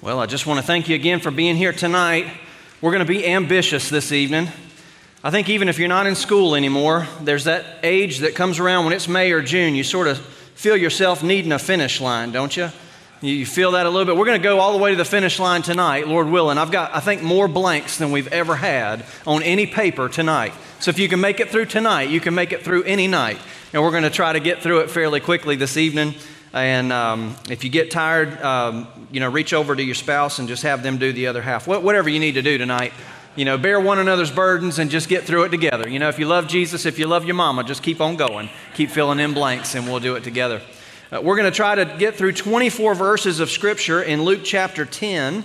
Well, I just want to thank you again for being here tonight. We're going to be ambitious this evening. I think even if you're not in school anymore, there's that age that comes around when it's May or June, you sort of feel yourself needing a finish line, don't you? You feel that a little bit. We're going to go all the way to the finish line tonight, Lord willing. I've got, I think, more blanks than we've ever had on any paper tonight. So if you can make it through tonight, you can make it through any night. And we're going to try to get through it fairly quickly this evening. And um, if you get tired, um, you know, reach over to your spouse and just have them do the other half. whatever you need to do tonight. You know, bear one another's burdens and just get through it together. You know, if you love Jesus, if you love your mama, just keep on going. Keep filling in blanks and we'll do it together. Uh, we're going to try to get through 24 verses of Scripture in Luke chapter 10.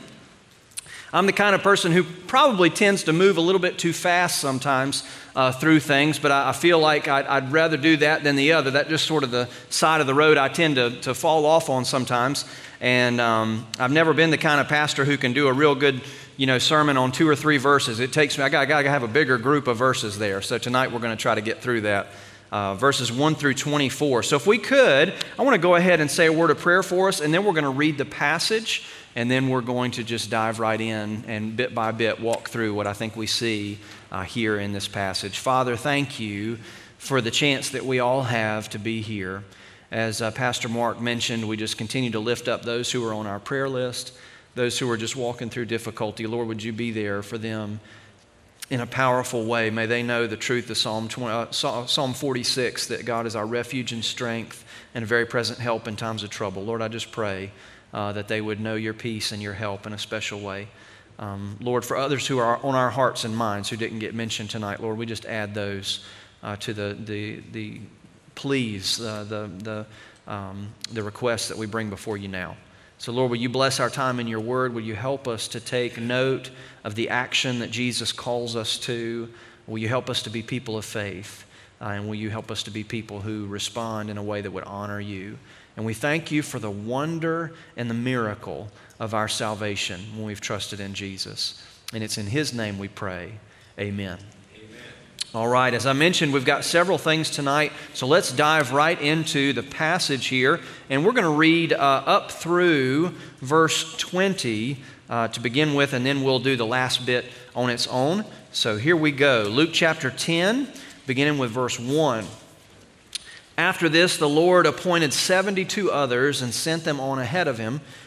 I'm the kind of person who probably tends to move a little bit too fast sometimes uh, through things, but I, I feel like I'd, I'd, rather do that than the other. That just sort of the side of the road I tend to, to fall off on sometimes. And um, I've never been the kind of pastor who can do a real good you know, sermon on two or three verses. It takes me, I got, I got to have a bigger group of verses there. So tonight we're going to try to get through that. Uh, verses 1 through 24. So, if we could, I want to go ahead and say a word of prayer for us, and then we're going to read the passage and then we're going to just dive right in and bit by bit walk through what I think we see uh, here in this passage. Father, thank you for the chance that we all have to be here. As uh, Pastor Mark mentioned, we just continue to lift up those who are on our prayer list, those who are just walking through difficulty. Lord, would you be there for them in a powerful way? May they know the truth of Psalm, 20, uh, Psalm 46 that God is our refuge and strength and a very present help in times of trouble. Lord, I just pray uh, that they would know your peace and your help in a special way. Um, Lord, for others who are on our hearts and minds who didn't get mentioned tonight, Lord, we just add those uh, to the, the, the pleas, uh, the, the, um, the requests that we bring before you now. So, Lord, will you bless our time in your word? Will you help us to take note of the action that Jesus calls us to? Will you help us to be people of faith? Uh, and will you help us to be people who respond in a way that would honor you? And we thank you for the wonder and the miracle of our salvation when we've trusted in Jesus. And it's in His name we pray. Amen. All right, as I mentioned, we've got several things tonight, so let's dive right into the passage here. And we're going to read uh, up through verse 20 uh, to begin with, and then we'll do the last bit on its own. So here we go Luke chapter 10, beginning with verse 1. After this, the Lord appointed 72 others and sent them on ahead of him,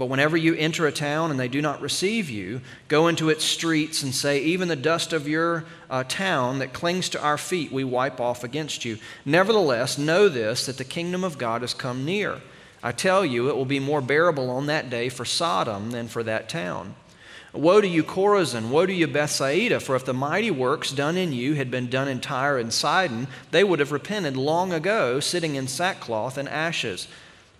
But whenever you enter a town and they do not receive you, go into its streets and say, Even the dust of your uh, town that clings to our feet, we wipe off against you. Nevertheless, know this, that the kingdom of God has come near. I tell you, it will be more bearable on that day for Sodom than for that town. Woe to you, Chorazin! Woe to you, Bethsaida! For if the mighty works done in you had been done in Tyre and Sidon, they would have repented long ago, sitting in sackcloth and ashes.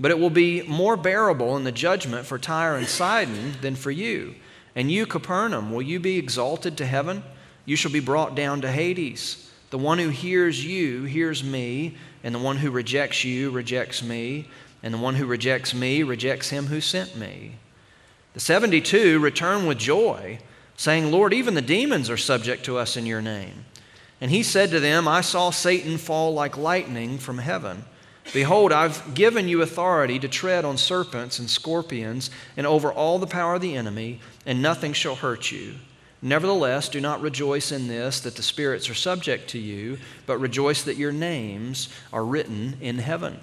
But it will be more bearable in the judgment for Tyre and Sidon than for you. And you, Capernaum, will you be exalted to heaven? You shall be brought down to Hades. The one who hears you hears me, and the one who rejects you rejects me, and the one who rejects me rejects him who sent me. The 72 return with joy, saying, Lord, even the demons are subject to us in your name. And he said to them, I saw Satan fall like lightning from heaven. Behold, I've given you authority to tread on serpents and scorpions and over all the power of the enemy, and nothing shall hurt you. Nevertheless, do not rejoice in this that the spirits are subject to you, but rejoice that your names are written in heaven.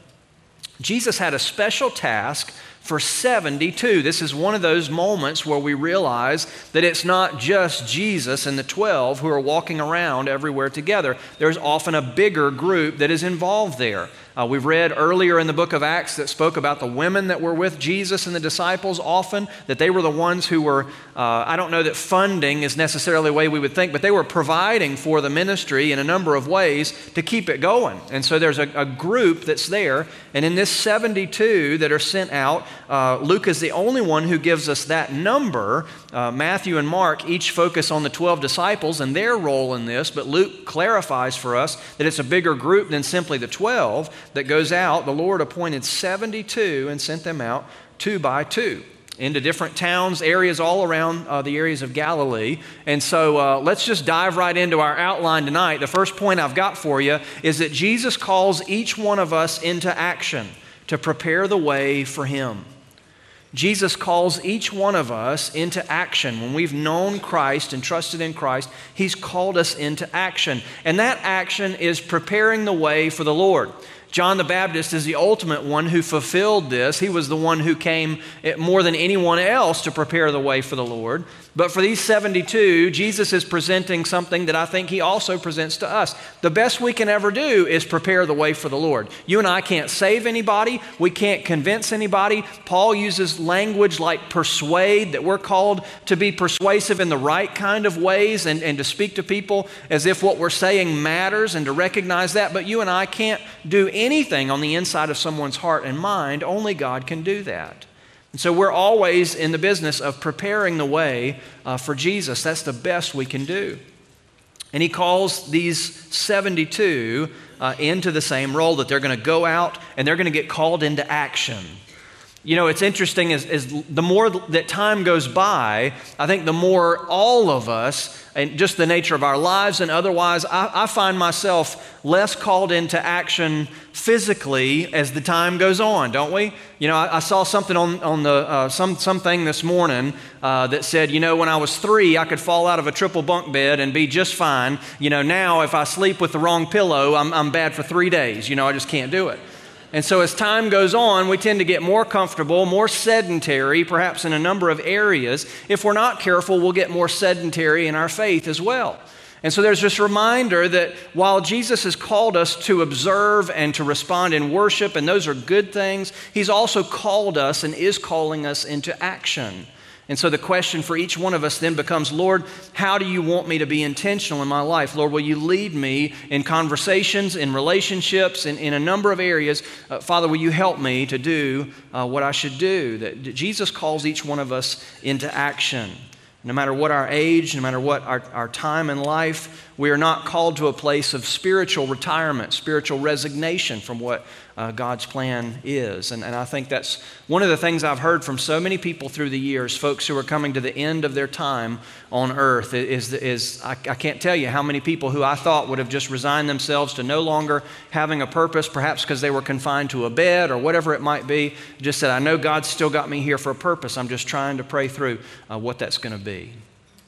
Jesus had a special task for 72. This is one of those moments where we realize that it's not just Jesus and the 12 who are walking around everywhere together. There's often a bigger group that is involved there. Uh, we've read earlier in the book of Acts that spoke about the women that were with Jesus and the disciples often, that they were the ones who were, uh, I don't know that funding is necessarily the way we would think, but they were providing for the ministry in a number of ways to keep it going. And so there's a, a group that's there. And in this 72 that are sent out, uh, Luke is the only one who gives us that number. Uh, Matthew and Mark each focus on the 12 disciples and their role in this, but Luke clarifies for us that it's a bigger group than simply the 12 that goes out, the Lord appointed 72 and sent them out two by two into different towns, areas all around uh, the areas of Galilee. And so uh, let's just dive right into our outline tonight. The first point I've got for you is that Jesus calls each one of us into action to prepare the way for Him. Jesus calls each one of us into action. When we've known Christ and trusted in Christ, He's called us into action. And that action is preparing the way for the Lord. John the Baptist is the ultimate one who fulfilled this. He was the one who came eh, more than anyone else to prepare the way for the Lord. But for these 72, Jesus is presenting something that I think he also presents to us. The best we can ever do is prepare the way for the Lord. You and I can't save anybody, we can't convince anybody. Paul uses language like persuade, that we're called to be persuasive in the right kind of ways and, and to speak to people as if what we're saying matters and to recognize that. But you and I can't do anything on the inside of someone's heart and mind. Only God can do that. And so we're always in the business of preparing the way uh, for Jesus. That's the best we can do. And he calls these 72 uh, into the same role that they're going to go out and they're going to get called into action. You know, it's interesting is, as the more that time goes by, I think the more all of us, and just the nature of our lives and otherwise, I, I find myself less called into action physically as the time goes on, don't we? You know, I, I saw something on, on the, uh, some, something this morning uh, that said, you know, when I was three, I could fall out of a triple bunk bed and be just fine. You know, now if I sleep with the wrong pillow, I'm, I'm bad for three days. You know, I just can't do it. And so, as time goes on, we tend to get more comfortable, more sedentary, perhaps in a number of areas. If we're not careful, we'll get more sedentary in our faith as well. And so, there's this reminder that while Jesus has called us to observe and to respond in worship, and those are good things, He's also called us and is calling us into action. And so the question for each one of us then becomes Lord, how do you want me to be intentional in my life? Lord, will you lead me in conversations, in relationships, in, in a number of areas? Uh, Father, will you help me to do uh, what I should do? That Jesus calls each one of us into action. No matter what our age, no matter what our, our time in life, we are not called to a place of spiritual retirement, spiritual resignation from what uh, God's plan is. And, and I think that's one of the things I've heard from so many people through the years, folks who are coming to the end of their time on earth, is, is I, I can't tell you how many people who I thought would have just resigned themselves to no longer having a purpose, perhaps because they were confined to a bed or whatever it might be, just said, I know God's still got me here for a purpose. I'm just trying to pray through uh, what that's going to be.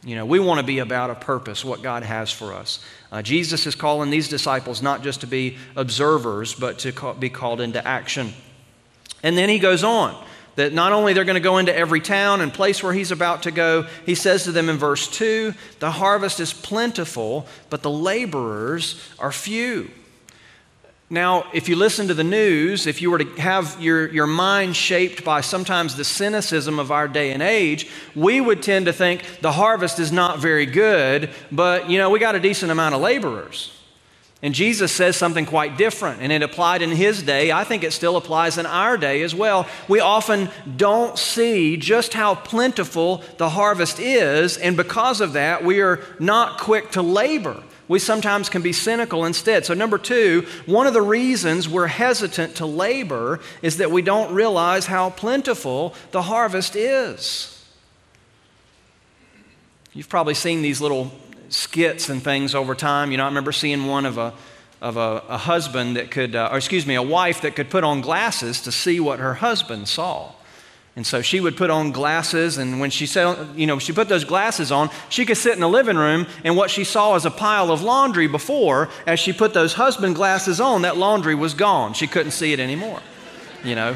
You know, we want to be about a purpose, what God has for us. Uh, Jesus is calling these disciples not just to be observers, but to be called into action. And then he goes on that not only they're going to go into every town and place where he's about to go, he says to them in verse 2 the harvest is plentiful, but the laborers are few. Now, if you listen to the news, if you were to have your, your mind shaped by sometimes the cynicism of our day and age, we would tend to think the harvest is not very good, but you know, we got a decent amount of laborers. And Jesus says something quite different, and it applied in his day. I think it still applies in our day as well. We often don't see just how plentiful the harvest is, and because of that, we are not quick to labor we sometimes can be cynical instead. So, number two, one of the reasons we're hesitant to labor is that we don't realize how plentiful the harvest is. You've probably seen these little skits and things over time. You know, I remember seeing one of a of a, a husband that could, uh, or excuse me, a wife that could put on glasses to see what her husband saw. And so she would put on glasses, and when she said, you know, she put those glasses on, she could sit in the living room, and what she saw was a pile of laundry before, as she put those husband glasses on, that laundry was gone. She couldn't see it anymore, you know.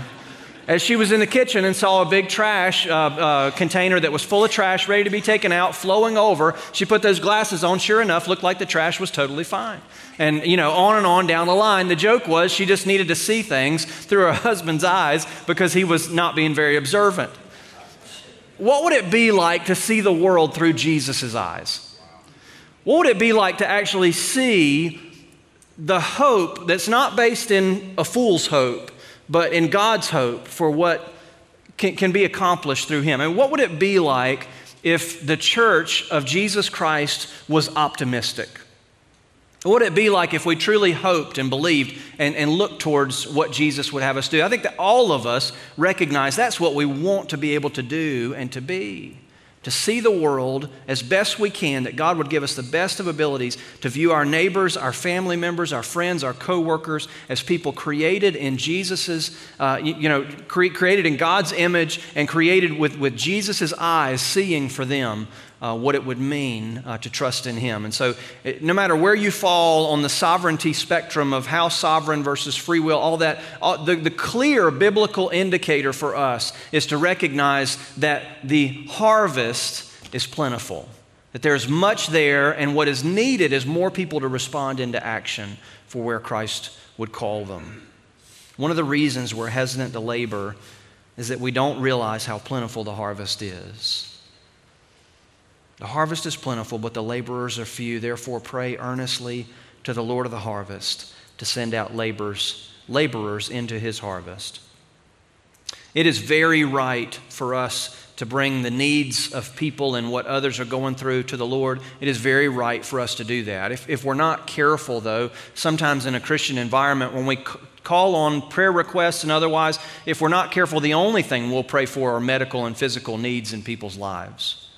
As she was in the kitchen and saw a big trash uh, uh, container that was full of trash ready to be taken out, flowing over, she put those glasses on. Sure enough, looked like the trash was totally fine. And, you know, on and on down the line. The joke was she just needed to see things through her husband's eyes because he was not being very observant. What would it be like to see the world through Jesus' eyes? What would it be like to actually see the hope that's not based in a fool's hope, but in God's hope for what can, can be accomplished through Him? And what would it be like if the church of Jesus Christ was optimistic? What would it be like if we truly hoped and believed and, and looked towards what Jesus would have us do? I think that all of us recognize that's what we want to be able to do and to be to see the world as best we can, that God would give us the best of abilities to view our neighbors, our family members, our friends, our coworkers as people created in Jesus's, uh, you, know, cre- created in God's image and created with, with Jesus's eyes, seeing for them uh, what it would mean uh, to trust in Him. And so, it, no matter where you fall on the sovereignty spectrum of how sovereign versus free will, all that, all, the, the clear biblical indicator for us is to recognize that the harvest is plentiful, that there's much there, and what is needed is more people to respond into action for where Christ would call them. One of the reasons we're hesitant to labor is that we don't realize how plentiful the harvest is. The harvest is plentiful, but the laborers are few. Therefore, pray earnestly to the Lord of the harvest to send out laborers, laborers into his harvest. It is very right for us to bring the needs of people and what others are going through to the Lord. It is very right for us to do that. If, if we're not careful, though, sometimes in a Christian environment, when we call on prayer requests and otherwise, if we're not careful, the only thing we'll pray for are medical and physical needs in people's lives.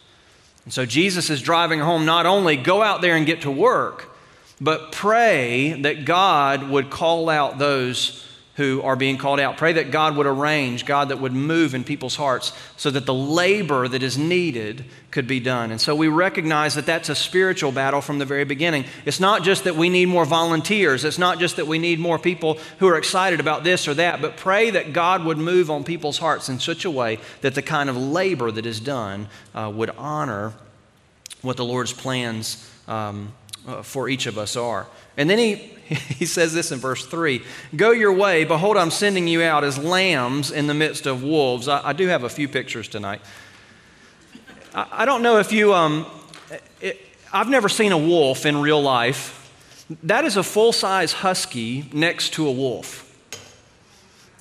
And so Jesus is driving home not only go out there and get to work, but pray that God would call out those who are being called out. Pray that God would arrange, God that would move in people's hearts so that the labor that is needed could be done. And so we recognize that that's a spiritual battle from the very beginning. It's not just that we need more volunteers, it's not just that we need more people who are excited about this or that, but pray that God would move on people's hearts in such a way that the kind of labor that is done uh, would honor what the Lord's plans um, uh, for each of us are. And then he, he says this in verse 3 Go your way, behold, I'm sending you out as lambs in the midst of wolves. I, I do have a few pictures tonight. I, I don't know if you, um, it, I've never seen a wolf in real life. That is a full size husky next to a wolf.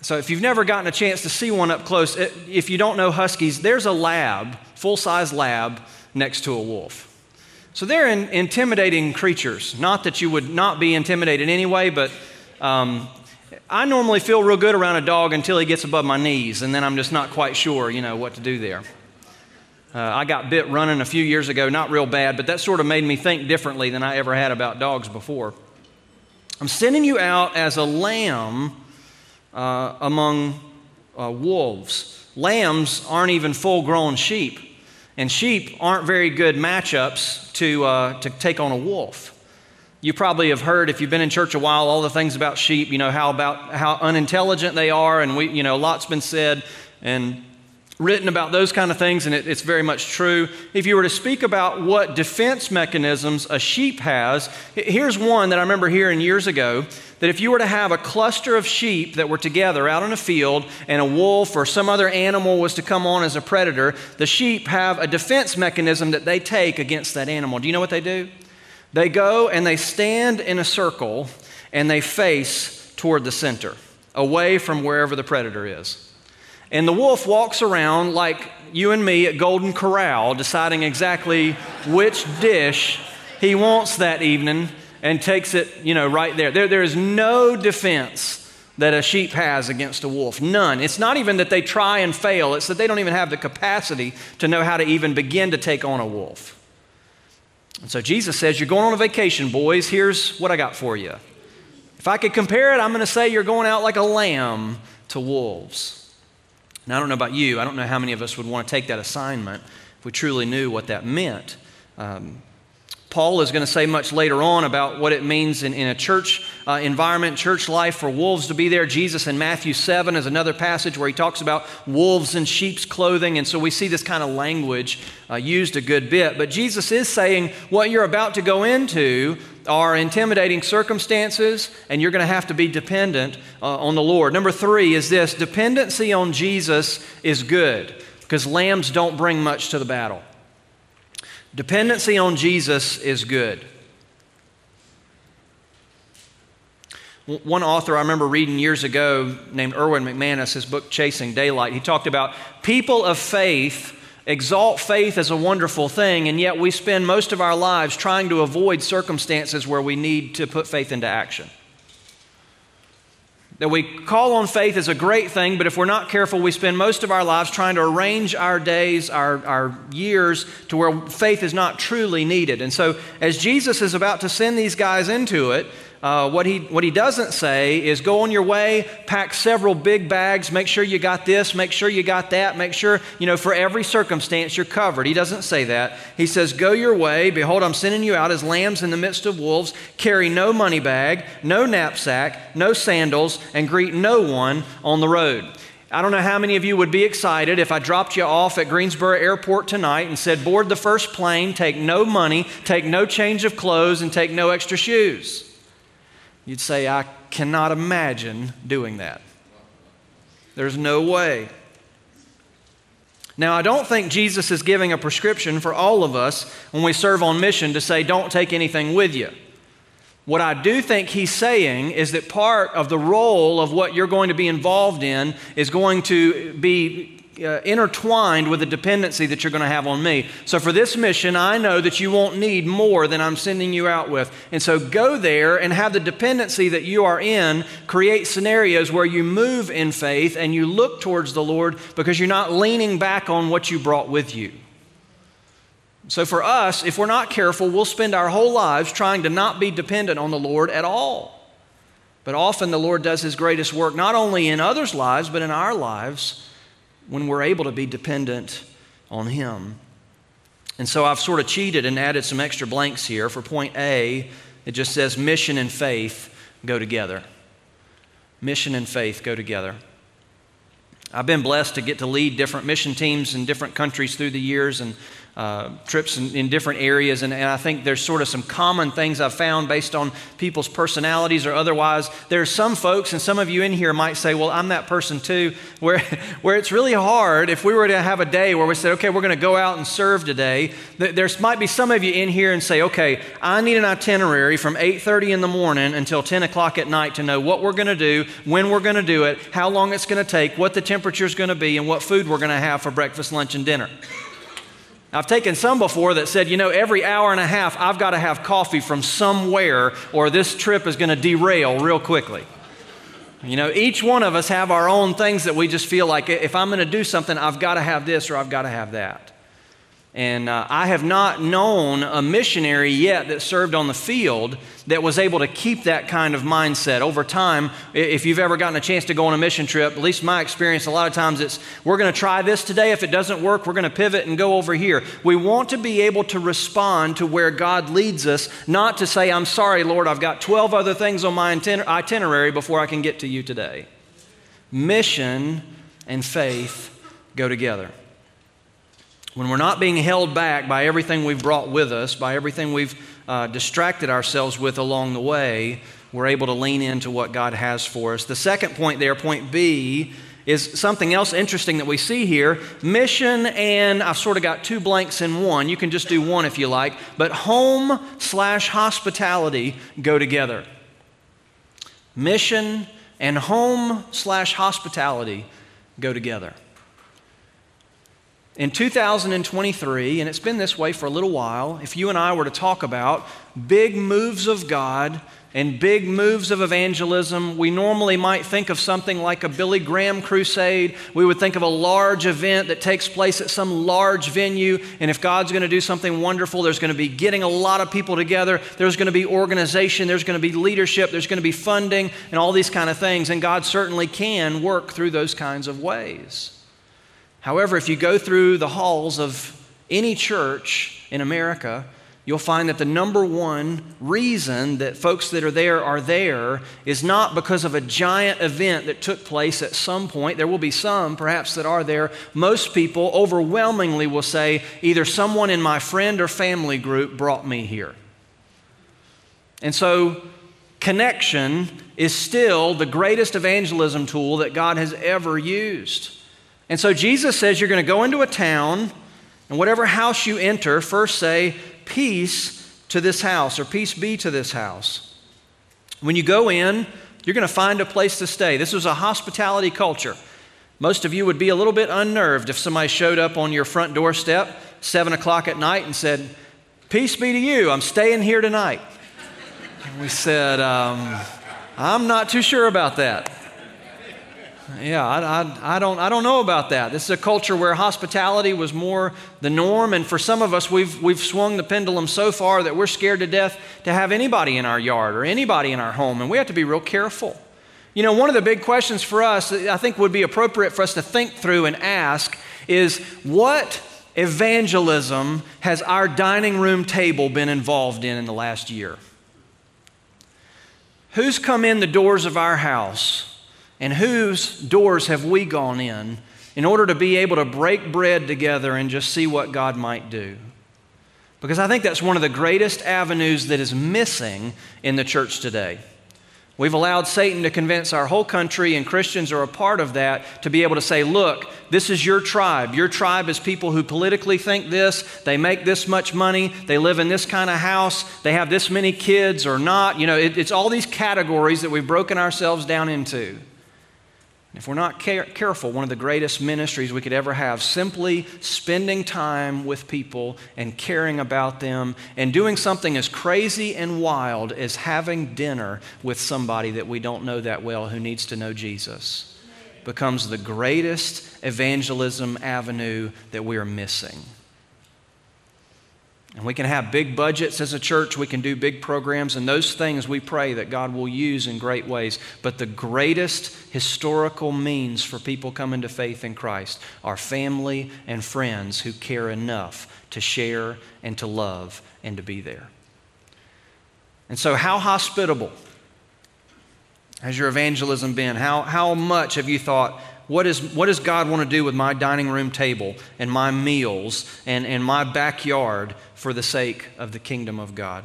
So if you've never gotten a chance to see one up close, if you don't know huskies, there's a lab, full size lab, next to a wolf. So they're in, intimidating creatures. Not that you would not be intimidated anyway, but um, I normally feel real good around a dog until he gets above my knees, and then I'm just not quite sure, you know, what to do there. Uh, I got bit running a few years ago, not real bad, but that sort of made me think differently than I ever had about dogs before. I'm sending you out as a lamb uh, among uh, wolves. Lambs aren't even full grown sheep. And sheep aren't very good matchups to, uh, to take on a wolf. You probably have heard, if you've been in church a while, all the things about sheep, you know, how about how unintelligent they are, and we, you know, lots been said and written about those kind of things, and it, it's very much true. If you were to speak about what defense mechanisms a sheep has, here's one that I remember hearing years ago that if you were to have a cluster of sheep that were together out in a field and a wolf or some other animal was to come on as a predator, the sheep have a defense mechanism that they take against that animal. Do you know what they do? They go and they stand in a circle and they face toward the center, away from wherever the predator is. And the wolf walks around like you and me at Golden Corral, deciding exactly which dish he wants that evening and takes it, you know, right there. there. There is no defense that a sheep has against a wolf. None. It's not even that they try and fail, it's that they don't even have the capacity to know how to even begin to take on a wolf. And so Jesus says, You're going on a vacation, boys. Here's what I got for you. If I could compare it, I'm going to say you're going out like a lamb to wolves. Now, I don't know about you. I don't know how many of us would want to take that assignment if we truly knew what that meant. Um, Paul is going to say much later on about what it means in, in a church uh, environment, church life, for wolves to be there. Jesus in Matthew 7 is another passage where he talks about wolves in sheep's clothing. And so we see this kind of language uh, used a good bit. But Jesus is saying what you're about to go into are intimidating circumstances, and you're going to have to be dependent uh, on the Lord. Number three is this dependency on Jesus is good because lambs don't bring much to the battle. Dependency on Jesus is good. One author I remember reading years ago named Erwin McManus, his book Chasing Daylight, he talked about people of faith exalt faith as a wonderful thing, and yet we spend most of our lives trying to avoid circumstances where we need to put faith into action. That we call on faith is a great thing, but if we're not careful, we spend most of our lives trying to arrange our days, our, our years, to where faith is not truly needed. And so, as Jesus is about to send these guys into it, uh, what, he, what he doesn't say is go on your way, pack several big bags, make sure you got this, make sure you got that, make sure, you know, for every circumstance you're covered. He doesn't say that. He says, Go your way. Behold, I'm sending you out as lambs in the midst of wolves. Carry no money bag, no knapsack, no sandals, and greet no one on the road. I don't know how many of you would be excited if I dropped you off at Greensboro Airport tonight and said, Board the first plane, take no money, take no change of clothes, and take no extra shoes. You'd say, I cannot imagine doing that. There's no way. Now, I don't think Jesus is giving a prescription for all of us when we serve on mission to say, don't take anything with you. What I do think he's saying is that part of the role of what you're going to be involved in is going to be uh, intertwined with the dependency that you're going to have on me. So, for this mission, I know that you won't need more than I'm sending you out with. And so, go there and have the dependency that you are in create scenarios where you move in faith and you look towards the Lord because you're not leaning back on what you brought with you. So, for us, if we're not careful, we'll spend our whole lives trying to not be dependent on the Lord at all. But often the Lord does His greatest work not only in others' lives, but in our lives when we're able to be dependent on Him. And so I've sort of cheated and added some extra blanks here. For point A, it just says mission and faith go together. Mission and faith go together. I've been blessed to get to lead different mission teams in different countries through the years, and uh, trips in, in, different areas. And, and, I think there's sort of some common things I've found based on people's personalities or otherwise. There's some folks, and some of you in here might say, Well, I'm that person too, where, where it's really hard if we were to have a day where we said, Okay, we're going to go out and serve today. There might be some of you in here and say, Okay, I need an itinerary from 8.30 in the morning until 10 o'clock at night to know what we're going to do, when we're going to do it, how long it's going to take, what the temperature is going to be, and what food we're going to have for breakfast, lunch, and dinner. I've taken some before that said, you know, every hour and a half, I've got to have coffee from somewhere or this trip is going to derail real quickly. You know, each one of us have our own things that we just feel like if I'm going to do something, I've got to have this or I've got to have that. And uh, I have not known a missionary yet that served on the field that was able to keep that kind of mindset over time. If you've ever gotten a chance to go on a mission trip, at least my experience, a lot of times it's we're going to try this today. If it doesn't work, we're going to pivot and go over here. We want to be able to respond to where God leads us, not to say, I'm sorry, Lord, I've got 12 other things on my itinerary before I can get to you today. Mission and faith go together. When we're not being held back by everything we've brought with us, by everything we've uh, distracted ourselves with along the way, we're able to lean into what God has for us. The second point there, point B, is something else interesting that we see here. Mission and I've sort of got two blanks in one. You can just do one if you like, but home slash hospitality go together. Mission and home slash hospitality go together. In 2023, and it's been this way for a little while, if you and I were to talk about big moves of God and big moves of evangelism, we normally might think of something like a Billy Graham crusade. We would think of a large event that takes place at some large venue. And if God's going to do something wonderful, there's going to be getting a lot of people together. There's going to be organization. There's going to be leadership. There's going to be funding and all these kind of things. And God certainly can work through those kinds of ways. However, if you go through the halls of any church in America, you'll find that the number one reason that folks that are there are there is not because of a giant event that took place at some point. There will be some, perhaps, that are there. Most people overwhelmingly will say either someone in my friend or family group brought me here. And so, connection is still the greatest evangelism tool that God has ever used. And so, Jesus says you're going to go into a town, and whatever house you enter, first say, Peace to this house, or peace be to this house. When you go in, you're going to find a place to stay. This was a hospitality culture. Most of you would be a little bit unnerved if somebody showed up on your front doorstep, 7 o'clock at night, and said, Peace be to you, I'm staying here tonight. And we said, um, I'm not too sure about that. Yeah, I, I, I, don't, I don't know about that. This is a culture where hospitality was more the norm, and for some of us, we've, we've swung the pendulum so far that we're scared to death to have anybody in our yard or anybody in our home, and we have to be real careful. You know, one of the big questions for us, I think would be appropriate for us to think through and ask, is what evangelism has our dining room table been involved in in the last year? Who's come in the doors of our house? And whose doors have we gone in in order to be able to break bread together and just see what God might do? Because I think that's one of the greatest avenues that is missing in the church today. We've allowed Satan to convince our whole country, and Christians are a part of that, to be able to say, look, this is your tribe. Your tribe is people who politically think this, they make this much money, they live in this kind of house, they have this many kids or not. You know, it, it's all these categories that we've broken ourselves down into. If we're not care- careful, one of the greatest ministries we could ever have, simply spending time with people and caring about them and doing something as crazy and wild as having dinner with somebody that we don't know that well who needs to know Jesus, becomes the greatest evangelism avenue that we are missing. And we can have big budgets as a church, we can do big programs, and those things we pray that God will use in great ways. But the greatest historical means for people coming to faith in Christ are family and friends who care enough to share and to love and to be there. And so, how hospitable has your evangelism been? How, how much have you thought, what, is, what does God want to do with my dining room table and my meals and, and my backyard for the sake of the kingdom of God?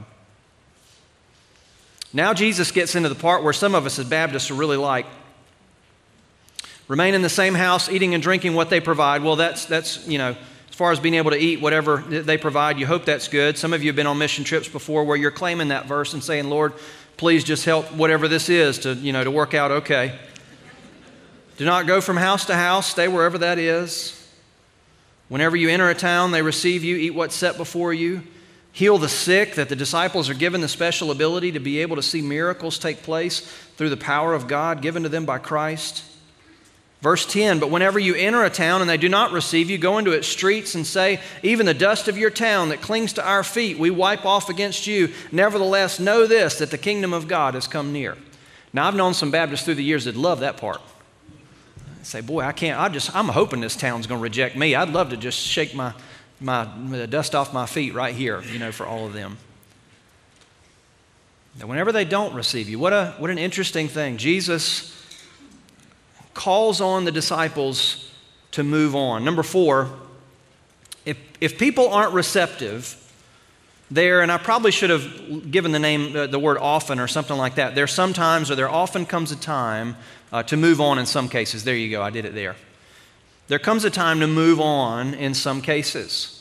Now, Jesus gets into the part where some of us as Baptists are really like. Remain in the same house, eating and drinking what they provide. Well, that's, that's you know, as far as being able to eat whatever they provide, you hope that's good. Some of you have been on mission trips before where you're claiming that verse and saying, Lord, please just help whatever this is to, you know, to work out okay. Do not go from house to house, stay wherever that is. Whenever you enter a town, they receive you, eat what's set before you. Heal the sick, that the disciples are given the special ability to be able to see miracles take place through the power of God given to them by Christ. Verse 10 But whenever you enter a town and they do not receive you, go into its streets and say, Even the dust of your town that clings to our feet, we wipe off against you. Nevertheless, know this, that the kingdom of God has come near. Now, I've known some Baptists through the years that love that part say, boy, I can't, I just, I'm hoping this town's going to reject me. I'd love to just shake my, my uh, dust off my feet right here, you know, for all of them. Now, whenever they don't receive you, what, a, what an interesting thing. Jesus calls on the disciples to move on. Number four, if, if people aren't receptive, there, and I probably should have given the name, uh, the word often or something like that. There sometimes, or there often comes a time uh, to move on in some cases. There you go, I did it there. There comes a time to move on in some cases.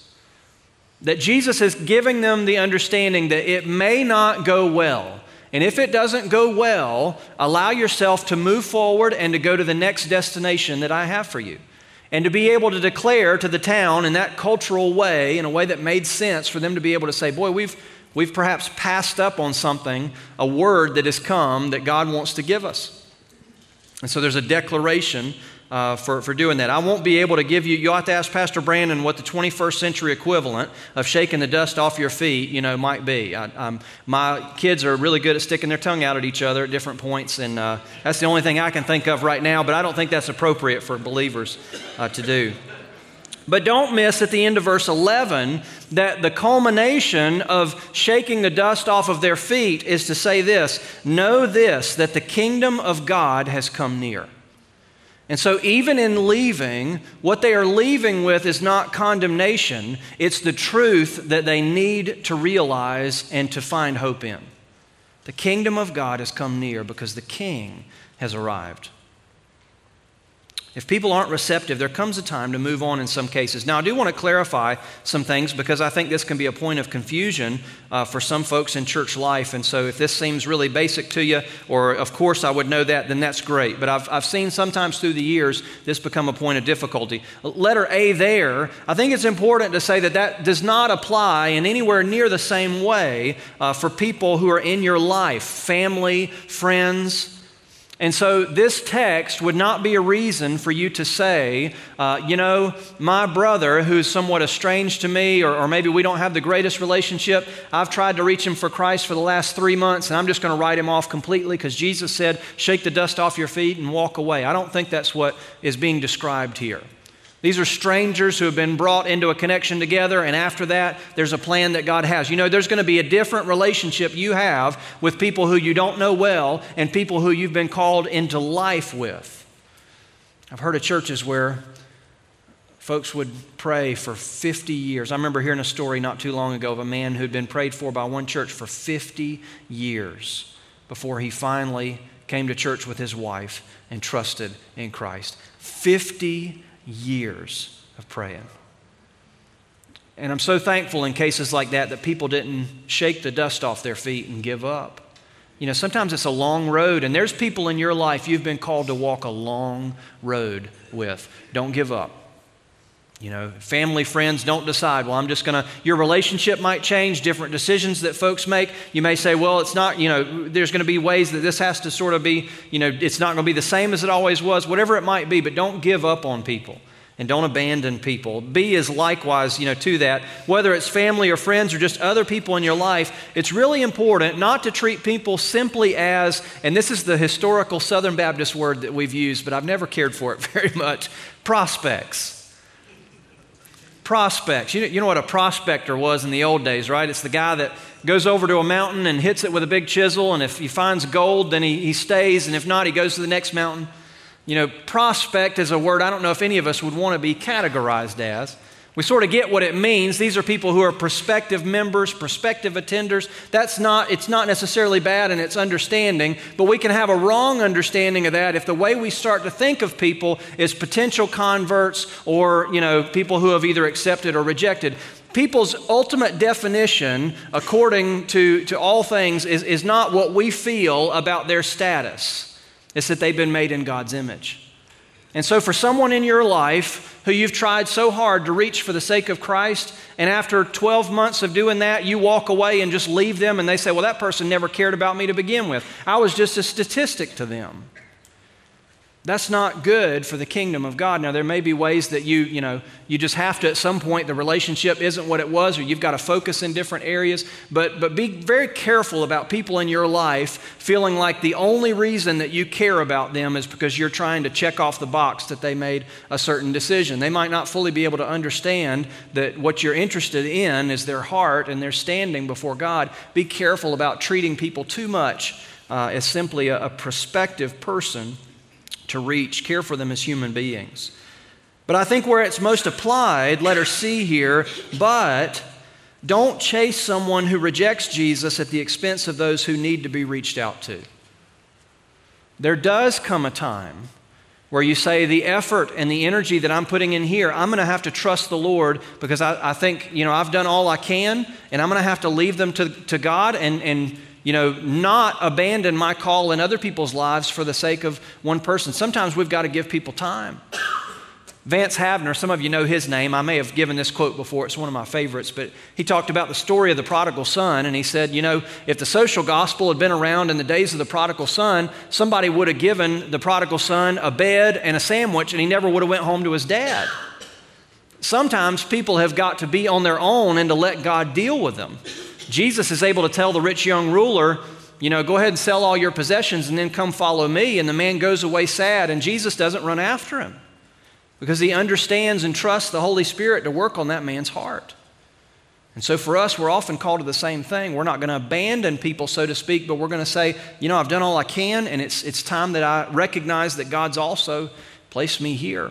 That Jesus is giving them the understanding that it may not go well. And if it doesn't go well, allow yourself to move forward and to go to the next destination that I have for you. And to be able to declare to the town in that cultural way, in a way that made sense for them to be able to say, Boy, we've, we've perhaps passed up on something, a word that has come that God wants to give us. And so there's a declaration uh, for, for doing that. I won't be able to give you, you'll have to ask Pastor Brandon what the 21st century equivalent of shaking the dust off your feet, you know, might be. I, um, my kids are really good at sticking their tongue out at each other at different points, and uh, that's the only thing I can think of right now, but I don't think that's appropriate for believers uh, to do. But don't miss at the end of verse 11 that the culmination of shaking the dust off of their feet is to say this Know this, that the kingdom of God has come near. And so, even in leaving, what they are leaving with is not condemnation, it's the truth that they need to realize and to find hope in. The kingdom of God has come near because the king has arrived. If people aren't receptive, there comes a time to move on in some cases. Now, I do want to clarify some things because I think this can be a point of confusion uh, for some folks in church life. And so, if this seems really basic to you, or of course I would know that, then that's great. But I've, I've seen sometimes through the years this become a point of difficulty. Letter A there, I think it's important to say that that does not apply in anywhere near the same way uh, for people who are in your life family, friends, and so, this text would not be a reason for you to say, uh, you know, my brother who's somewhat estranged to me, or, or, maybe we don't have the greatest relationship, I've tried to reach him for Christ for the last three months, and I'm just going to write him off completely because Jesus said, shake the dust off your feet and walk away. I don't think that's what is being described here. These are strangers who have been brought into a connection together, and after that, there's a plan that God has. You know, there's going to be a different relationship you have with people who you don't know well and people who you've been called into life with. I've heard of churches where folks would pray for 50 years. I remember hearing a story not too long ago of a man who'd been prayed for by one church for 50 years before he finally came to church with his wife and trusted in Christ. 50 years of praying. And I'm so thankful in cases like that that people didn't shake the dust off their feet and give up. You know, sometimes it's a long road, and there's people in your life you've been called to walk a long road with. Don't give up. You know, family, friends don't decide, well, I'm just going to, your relationship might change, different decisions that folks make. You may say, well, it's not, you know, there's going to be ways that this has to sort of be, you know, it's not going to be the same as it always was, whatever it might be, but don't give up on people and don't abandon people. B is likewise, you know, to that. Whether it's family or friends or just other people in your life, it's really important not to treat people simply as, and this is the historical Southern Baptist word that we've used, but I've never cared for it very much prospects prospects. You know, you know what a prospector was in the old days, right? It's the guy that goes over to a mountain and hits it with a big chisel, and if he finds gold, then he, he stays, and if not, he goes to the next mountain. You know, prospect is a word I don't know if any of us would want to be categorized as. We sort of get what it means. These are people who are prospective members, prospective attenders. That's not, it's not necessarily bad in its understanding, but we can have a wrong understanding of that if the way we start to think of people is potential converts or, you know, people who have either accepted or rejected. People's ultimate definition, according to, to all things, is, is not what we feel about their status. It's that they've been made in God's image. And so, for someone in your life who you've tried so hard to reach for the sake of Christ, and after 12 months of doing that, you walk away and just leave them, and they say, Well, that person never cared about me to begin with. I was just a statistic to them. That's not good for the kingdom of God. Now, there may be ways that you, you know, you just have to, at some point, the relationship isn't what it was, or you've got to focus in different areas. But, but be very careful about people in your life feeling like the only reason that you care about them is because you're trying to check off the box that they made a certain decision. They might not fully be able to understand that what you're interested in is their heart and their standing before God. Be careful about treating people too much uh, as simply a, a prospective person to reach, care for them as human beings. But I think where it's most applied, letter C here, but don't chase someone who rejects Jesus at the expense of those who need to be reached out to. There does come a time where you say, the effort and the energy that I'm putting in here, I'm going to have to trust the Lord because I, I, think, you know, I've done all I can, and I'm going to have to leave them to, to God and, and you know, not abandon my call in other people's lives for the sake of one person. Sometimes we've got to give people time. Vance Havner, some of you know his name. I may have given this quote before. It's one of my favorites, but he talked about the story of the prodigal son, and he said, You know, if the social gospel had been around in the days of the prodigal son, somebody would have given the prodigal son a bed and a sandwich, and he never would have went home to his dad. Sometimes people have got to be on their own and to let God deal with them. Jesus is able to tell the rich young ruler, you know, go ahead and sell all your possessions and then come follow me. And the man goes away sad, and Jesus doesn't run after him. because he understands and trusts the Holy Spirit to work on that man's heart. And so for us, we're often called to the same thing. We're not going to abandon people, so to speak, but we're going to say, you know, I've done all I can, and it's, it's time that I recognize that God's also placed me here.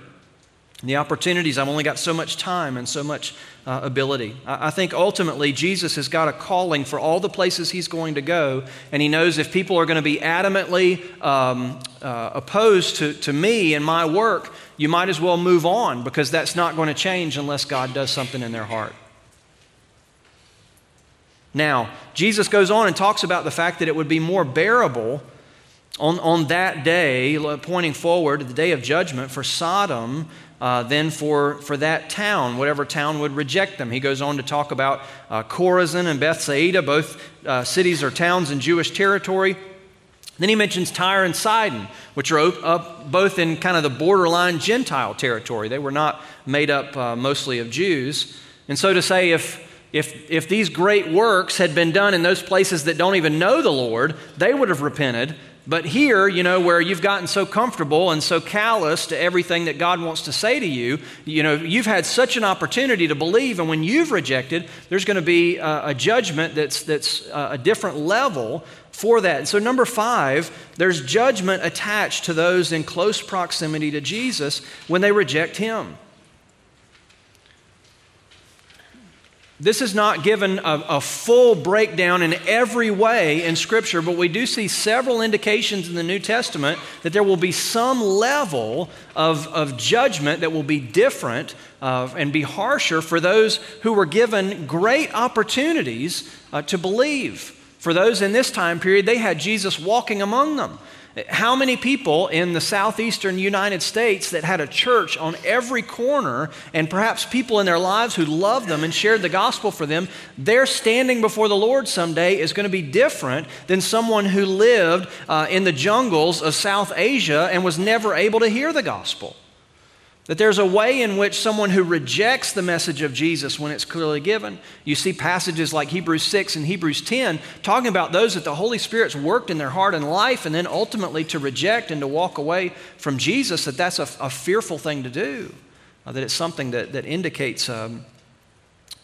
The opportunities, I've only got so much time and so much uh, ability. I, I, think ultimately Jesus has got a calling for all the places he's going to go, and he knows if people are going to be adamantly um, uh, opposed to, to me and my work, you might as well move on because that's not going to change unless God does something in their heart. Now, Jesus goes on and talks about the fact that it would be more bearable on, on that day, pointing forward to the day of judgment for Sodom uh, than for, for that town, whatever town would reject them. He goes on to talk about uh, Chorazin and Bethsaida, both uh, cities or towns in Jewish territory. Then he mentions Tyre and Sidon, which are up both in kind of the borderline Gentile territory. They were not made up uh, mostly of Jews. And so to say, if if, if these great works had been done in those places that don't even know the Lord, they would have repented. But here, you know, where you've gotten so comfortable and so callous to everything that God wants to say to you, you know, you've had such an opportunity to believe, and when you've rejected, there's going to be a, a judgment that's, that's uh, a different level for that. And so, number five, there's judgment attached to those in close proximity to Jesus when they reject Him. This is not given a, a, full breakdown in every way in Scripture, but we do see several indications in the New Testament that there will be some level of, of judgment that will be different uh, and be harsher for those who were given great opportunities uh, to believe. For those in this time period, they had Jesus walking among them. How many people in the southeastern United States that had a church on every corner and perhaps people in their lives who loved them and shared the gospel for them, their standing before the Lord someday is going to be different than someone who lived uh, in the jungles of South Asia and was never able to hear the gospel? That there's a way in which someone who rejects the message of Jesus when it's clearly given, you see passages like Hebrews 6 and Hebrews 10 talking about those that the Holy Spirit's worked in their heart and life, and then ultimately to reject and to walk away from Jesus, that that's a, a fearful thing to do. Uh, that it's something that, that indicates um,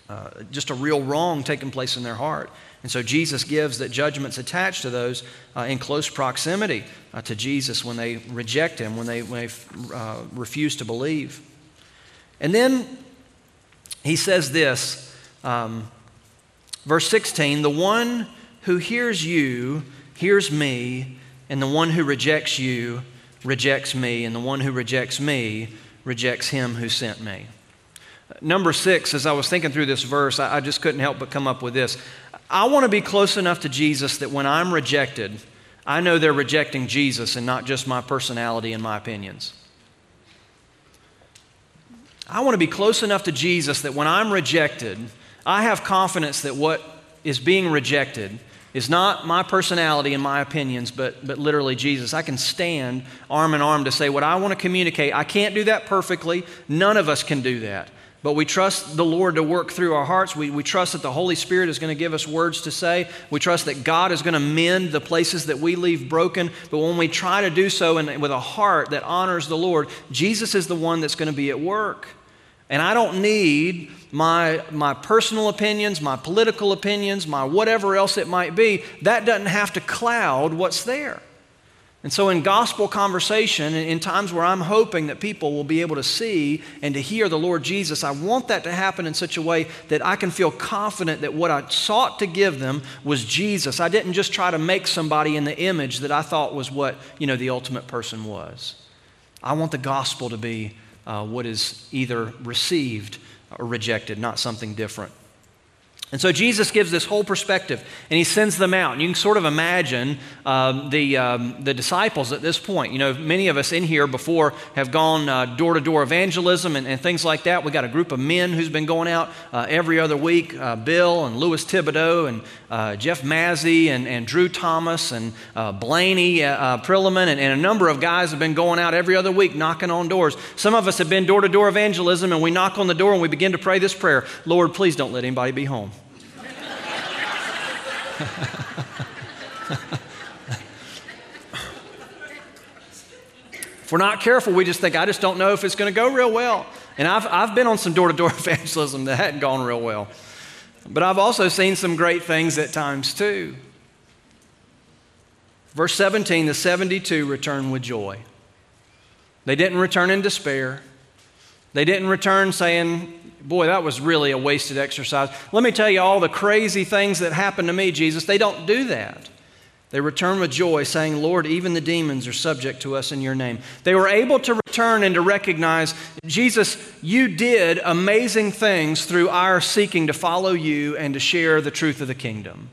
uh, just a real wrong taking place in their heart. And so Jesus gives that judgment's attached to those uh, in close proximity uh, to Jesus when they reject him, when they, when they uh, refuse to believe. And then he says this, um, verse 16 the one who hears you hears me, and the one who rejects you rejects me, and the one who rejects me rejects him who sent me. Number six, as I was thinking through this verse, I, I just couldn't help but come up with this. I want to be close enough to Jesus that when I'm rejected, I know they're rejecting Jesus and not just my personality and my opinions. I want to be close enough to Jesus that when I'm rejected, I have confidence that what is being rejected is not my personality and my opinions, but, but literally Jesus. I can stand arm in arm to say what I want to communicate. I can't do that perfectly. None of us can do that. But we trust the Lord to work through our hearts. We, we trust that the Holy Spirit is going to give us words to say. We trust that God is going to mend the places that we leave broken. But when we try to do so in, with a heart that honors the Lord, Jesus is the one that's going to be at work. And I don't need my, my personal opinions, my political opinions, my whatever else it might be. That doesn't have to cloud what's there. And so, in gospel conversation, in times where I'm hoping that people will be able to see and to hear the Lord Jesus, I want that to happen in such a way that I can feel confident that what I sought to give them was Jesus. I didn't just try to make somebody in the image that I thought was what you know the ultimate person was. I want the gospel to be uh, what is either received or rejected, not something different. And so Jesus gives this whole perspective and he sends them out. And you can sort of imagine um, the, um, the disciples at this point. You know, many of us in here before have gone door to door evangelism and, and, things like that. We got a group of men who's been going out uh, every other week uh, Bill and Louis Thibodeau and uh, Jeff Mazzy and, and Drew Thomas and uh, Blaney uh, uh, Prilliman and, and a number of guys have been going out every other week knocking on doors. Some of us have been door to door evangelism and we knock on the door and we begin to pray this prayer Lord, please don't let anybody be home. We're not careful, we just think, I just don't know if it's going to go real well. And I've, I've been on some door to door evangelism that hadn't gone real well. But I've also seen some great things at times too. Verse 17 the 72 returned with joy. They didn't return in despair. They didn't return saying, Boy, that was really a wasted exercise. Let me tell you all the crazy things that happened to me, Jesus. They don't do that. They return with joy, saying, Lord, even the demons are subject to us in your name. They were able to return and to recognize, Jesus, you did amazing things through our seeking to follow you and to share the truth of the kingdom.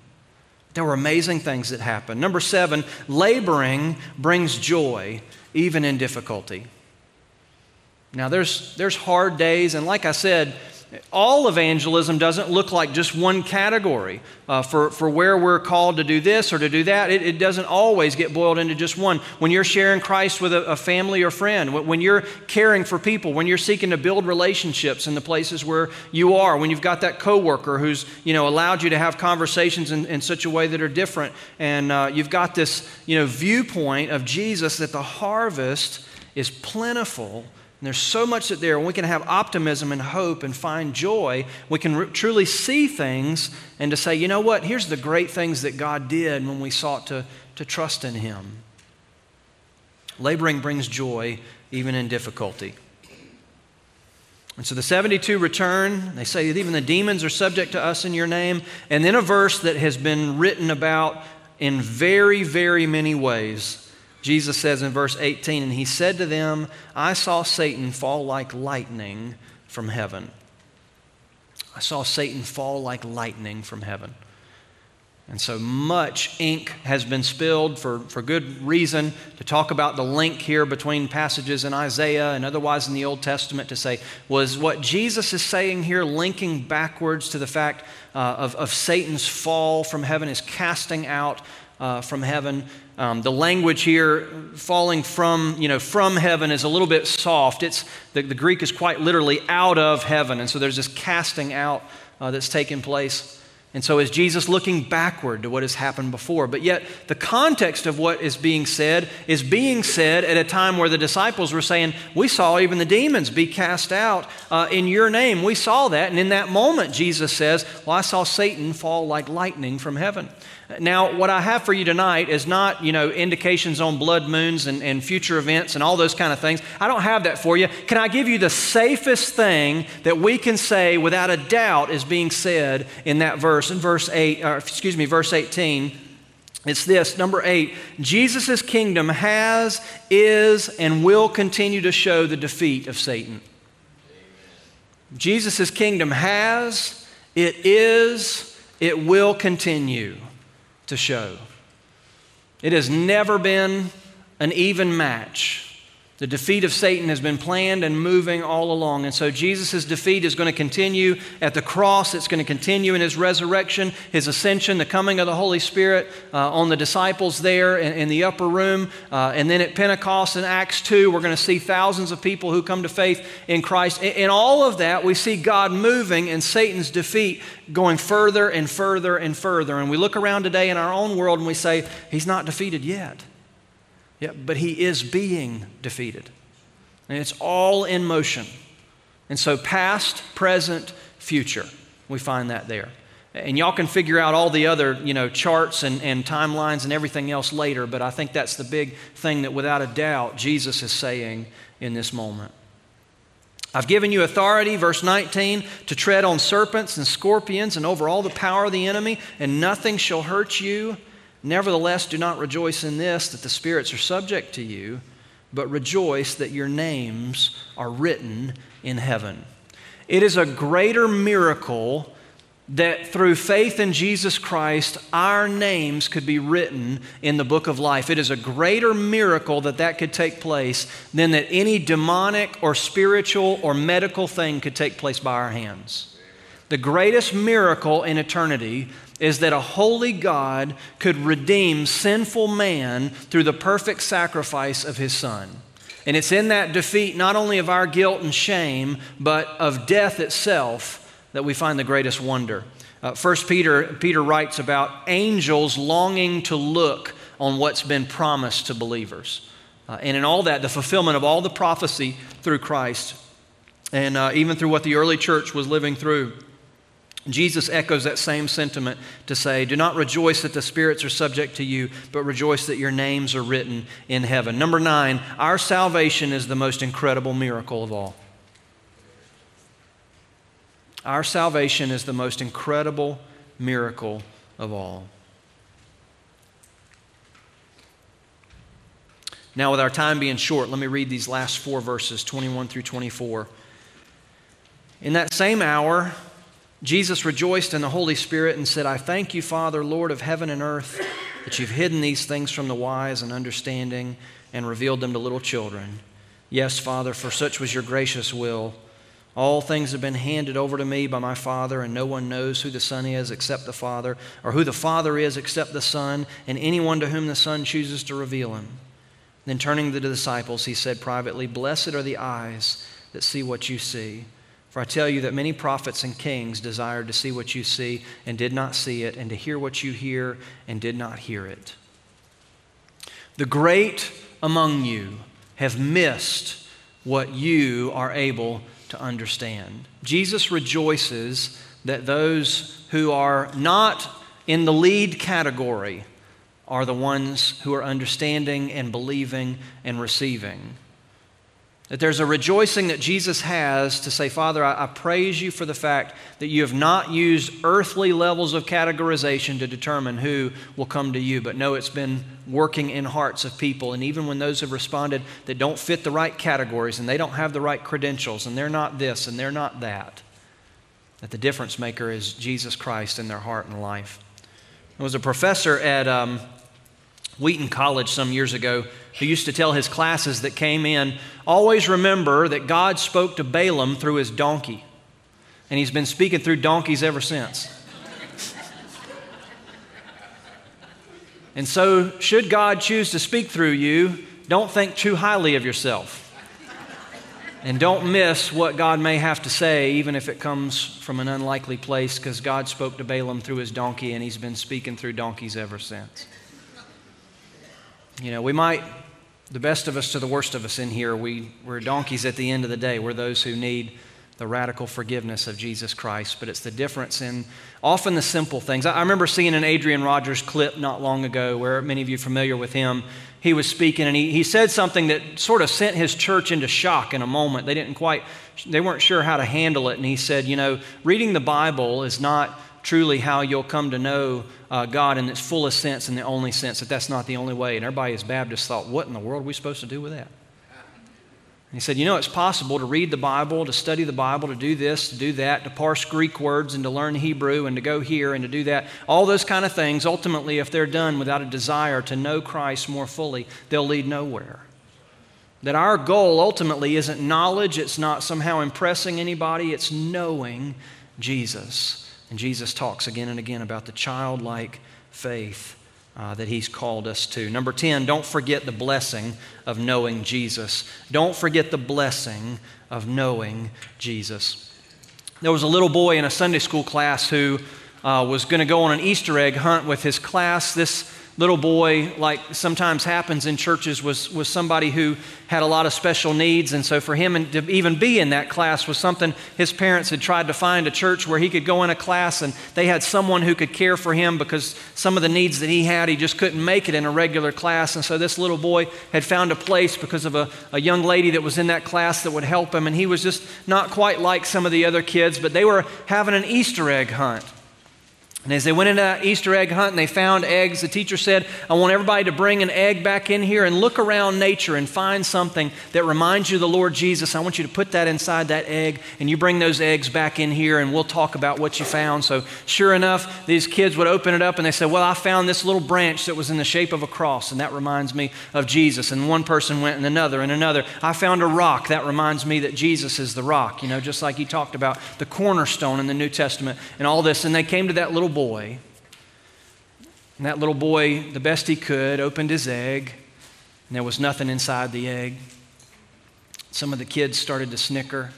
There were amazing things that happened. Number seven, laboring brings joy even in difficulty. Now, there's, there's hard days, and like I said, all evangelism doesn't look like just one category uh, for, for where we're called to do this or to do that. It, it, doesn't always get boiled into just one. When you're sharing Christ with a, a, family or friend, when you're caring for people, when you're seeking to build relationships in the places where you are, when you've got that coworker who's you know, allowed you to have conversations in, in such a way that are different, and uh, you've got this you know, viewpoint of Jesus that the harvest is plentiful and there's so much that there, and we can have optimism and hope and find joy. We can re- truly see things and to say, you know what, here's the great things that God did when we sought to, to trust in Him. Laboring brings joy even in difficulty. And so the 72 return. They say that even the demons are subject to us in your name. And then a verse that has been written about in very, very many ways Jesus says in verse 18, And he said to them, I saw Satan fall like lightning from heaven. I saw Satan fall like lightning from heaven. And so much ink has been spilled for, for good reason to talk about the link here between passages in Isaiah and otherwise in the Old Testament to say, was what Jesus is saying here linking backwards to the fact uh, of, of Satan's fall from heaven, his casting out uh, from heaven? Um, the language here, falling from, you know, from heaven, is a little bit soft. It's, the, the Greek is quite literally out of heaven. And so there's this casting out uh, that's taken place. And so is Jesus looking backward to what has happened before? But yet, the context of what is being said is being said at a time where the disciples were saying, We saw even the demons be cast out uh, in your name. We saw that. And in that moment, Jesus says, Well, I saw Satan fall like lightning from heaven. Now, what I have for you tonight is not, you know, indications on blood moons and, and future events and all those kind of things. I don't have that for you. Can I give you the safest thing that we can say without a doubt is being said in that verse, in verse 8, or excuse me, verse 18? It's this number eight Jesus' kingdom has, is, and will continue to show the defeat of Satan. Jesus' kingdom has, it is, it will continue to show. It has never been an even match the defeat of Satan has been planned and moving all along. And so Jesus' defeat is going to continue at the cross. It's going to continue in his resurrection, his ascension, the coming of the Holy Spirit uh, on the disciples there in, in the upper room. Uh, and then at Pentecost in Acts 2, we're going to see thousands of people who come to faith in Christ. In, in all of that, we see God moving and Satan's defeat going further and further and further. And we look around today in our own world and we say, He's not defeated yet. Yeah, but he is being defeated. And it's all in motion. And so, past, present, future, we find that there. And y'all can figure out all the other, you know, charts and, and timelines and everything else later, but I think that's the big thing that without a doubt Jesus is saying in this moment. I've given you authority, verse 19, to tread on serpents and scorpions and over all the power of the enemy, and nothing shall hurt you. Nevertheless, do not rejoice in this, that the spirits are subject to you, but rejoice that your names are written in heaven. It is a greater miracle that through faith in Jesus Christ, our names could be written in the book of life. It is a greater miracle that that could take place than that any demonic or spiritual or medical thing could take place by our hands. The greatest miracle in eternity is that a holy God could redeem sinful man through the perfect sacrifice of his Son. And it's in that defeat not only of our guilt and shame, but of death itself that we find the greatest wonder. Uh, First Peter, Peter writes about angels longing to look on what's been promised to believers. Uh, and in all that, the fulfillment of all the prophecy through Christ, and uh, even through what the early church was living through. Jesus echoes that same sentiment to say, Do not rejoice that the spirits are subject to you, but rejoice that your names are written in heaven. Number nine, our salvation is the most incredible miracle of all. Our salvation is the most incredible miracle of all. Now, with our time being short, let me read these last four verses 21 through 24. In that same hour, Jesus rejoiced in the Holy Spirit and said, I thank you, Father, Lord of heaven and earth, that you've hidden these things from the wise and understanding and revealed them to little children. Yes, Father, for such was your gracious will. All things have been handed over to me by my Father, and no one knows who the Son is except the Father, or who the Father is except the Son, and anyone to whom the Son chooses to reveal him. Then turning to the disciples, he said privately, Blessed are the eyes that see what you see. For I tell you that many prophets and kings desired to see what you see and did not see it, and to hear what you hear and did not hear it. The great among you have missed what you are able to understand. Jesus rejoices that those who are not in the lead category are the ones who are understanding and believing and receiving. That there's a rejoicing that Jesus has to say, Father, I, I, praise you for the fact that you have not used earthly levels of categorization to determine who will come to you, but no, it's been working in hearts of people. And even when those have responded that don't fit the right categories and they don't have the right credentials and they're not this and they're not that, that the difference maker is Jesus Christ in their heart and life. There was a professor at um, Wheaton College some years ago who used to tell his classes that came in always remember that God spoke to Balaam through his donkey. And he's been speaking through donkeys ever since. and so, should God choose to speak through you, don't think too highly of yourself. And don't miss what God may have to say, even if it comes from an unlikely place, because God spoke to Balaam through his donkey and he's been speaking through donkeys ever since. You know, we might, the best of us to the worst of us in here, we, we're donkeys at the end of the day. We're those who need the radical forgiveness of Jesus Christ. But it's the difference in often the simple things. I, I remember seeing an Adrian Rogers clip not long ago where many of you are familiar with him. He was speaking and he, he said something that sort of sent his church into shock in a moment. They didn't quite, they weren't sure how to handle it. And he said, You know, reading the Bible is not truly how you'll come to know uh, God in its fullest sense and the only sense, that that's not the only way. And everybody as Baptists thought, what in the world are we supposed to do with that? And he said, You know, it's possible to read the Bible, to study the Bible, to do this, to do that, to parse Greek words and to learn Hebrew and to go here and to do that. All those kind of things, ultimately, if they're done without a desire to know Christ more fully, they'll lead nowhere. That our goal ultimately isn't knowledge, it's not somehow impressing anybody, it's knowing Jesus. And Jesus talks again and again about the childlike faith uh, that he's called us to. Number 10, don't forget the blessing of knowing Jesus. Don't forget the blessing of knowing Jesus. There was a little boy in a Sunday school class who uh, was going to go on an Easter egg hunt with his class. This little boy, like sometimes happens in churches, was, was somebody who had a lot of special needs. And so for him and to even be in that class was something his parents had tried to find a church where he could go in a class and they had someone who could care for him because some of the needs that he had, he just couldn't make it in a regular class. And so this little boy had found a place because of a, a young lady that was in that class that would help him. And he was just not quite like some of the other kids, but they were having an Easter egg hunt. And as they went into that Easter egg hunt and they found eggs, the teacher said, I want everybody to bring an egg back in here and look around nature and find something that reminds you of the Lord Jesus. I want you to put that inside that egg and you bring those eggs back in here and we'll talk about what you found. So, sure enough, these kids would open it up and they said, Well, I found this little branch that was in the shape of a cross and that reminds me of Jesus. And one person went and another and another. I found a rock that reminds me that Jesus is the rock, you know, just like he talked about the cornerstone in the New Testament and all this. And they came to that little boy. And that little boy, the best he could, opened his egg, and there was nothing inside the egg. Some of the kids started to snicker,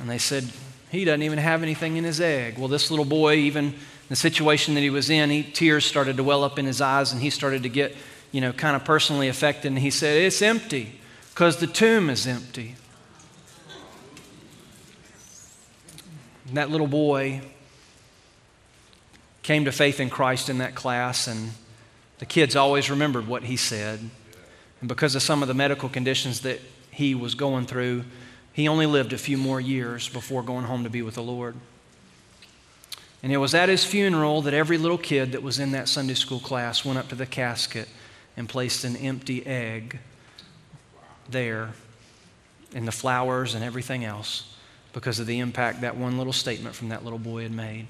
and they said, He doesn't even have anything in his egg. Well, this little boy, even the situation that he was in, he, tears started to well up in his eyes, and he started to get you know, kind of personally affected. And he said, It's empty because the tomb is empty. And that little boy came to faith in Christ in that class, and the kids always remembered what he said. And because of some of the medical conditions that he was going through, he only lived a few more years before going home to be with the Lord. And it was at his funeral that every little kid that was in that Sunday school class went up to the casket and placed an empty egg there in the flowers and everything else because of the impact that one little statement from that little boy had made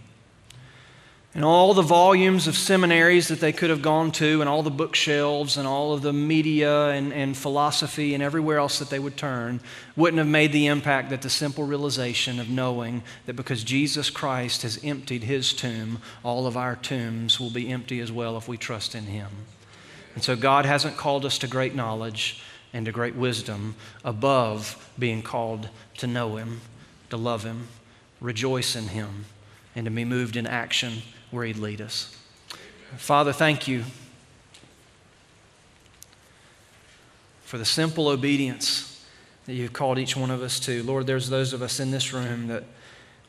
and all the volumes of seminaries that they could have gone to, and all the bookshelves, and all of the media and, and philosophy, and everywhere else that they would turn, wouldn't have made the impact that the simple realization of knowing that because Jesus Christ has emptied his tomb, all of our tombs will be empty as well if we trust in him. And so God hasn't called us to great knowledge and to great wisdom above being called to know him, to love him, rejoice in him, and to be moved in action where He'd lead us. Father, thank you for the simple obedience that you've called each one of us to. Lord, there's those of us in this room that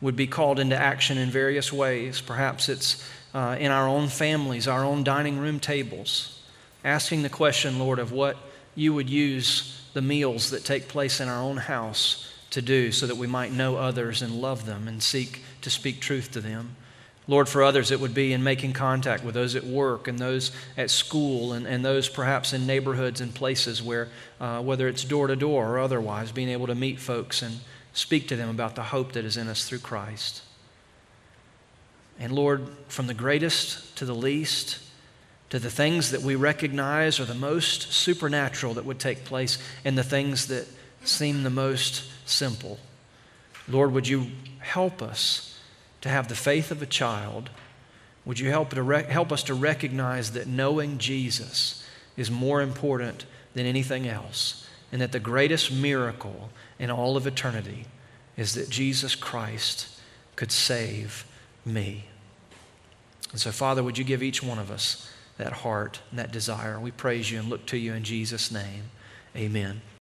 would be called into action in various ways. Perhaps it's uh, in our own families, our own dining room tables, asking the question, Lord, of what you would use the meals that take place in our own house to do so that we might know others and love them and seek to speak truth to them. Lord, for others, it would be in making contact with those at work and those at school and, and those perhaps in neighborhoods and places where, uh, whether it's door to door or otherwise, being able to meet folks and speak to them about the hope that is in us through Christ. And Lord, from the greatest to the least, to the things that we recognize are the most supernatural that would take place, and the things that seem the most simple. Lord, would you help us? to have the faith of a child, would you help, to help us to recognize that knowing Jesus is more important than anything else, and that the greatest miracle in all of eternity is that Jesus Christ could save me. And so, Father, would you give each one of us that heart and that desire? We praise you and look to you in Jesus' name. Amen.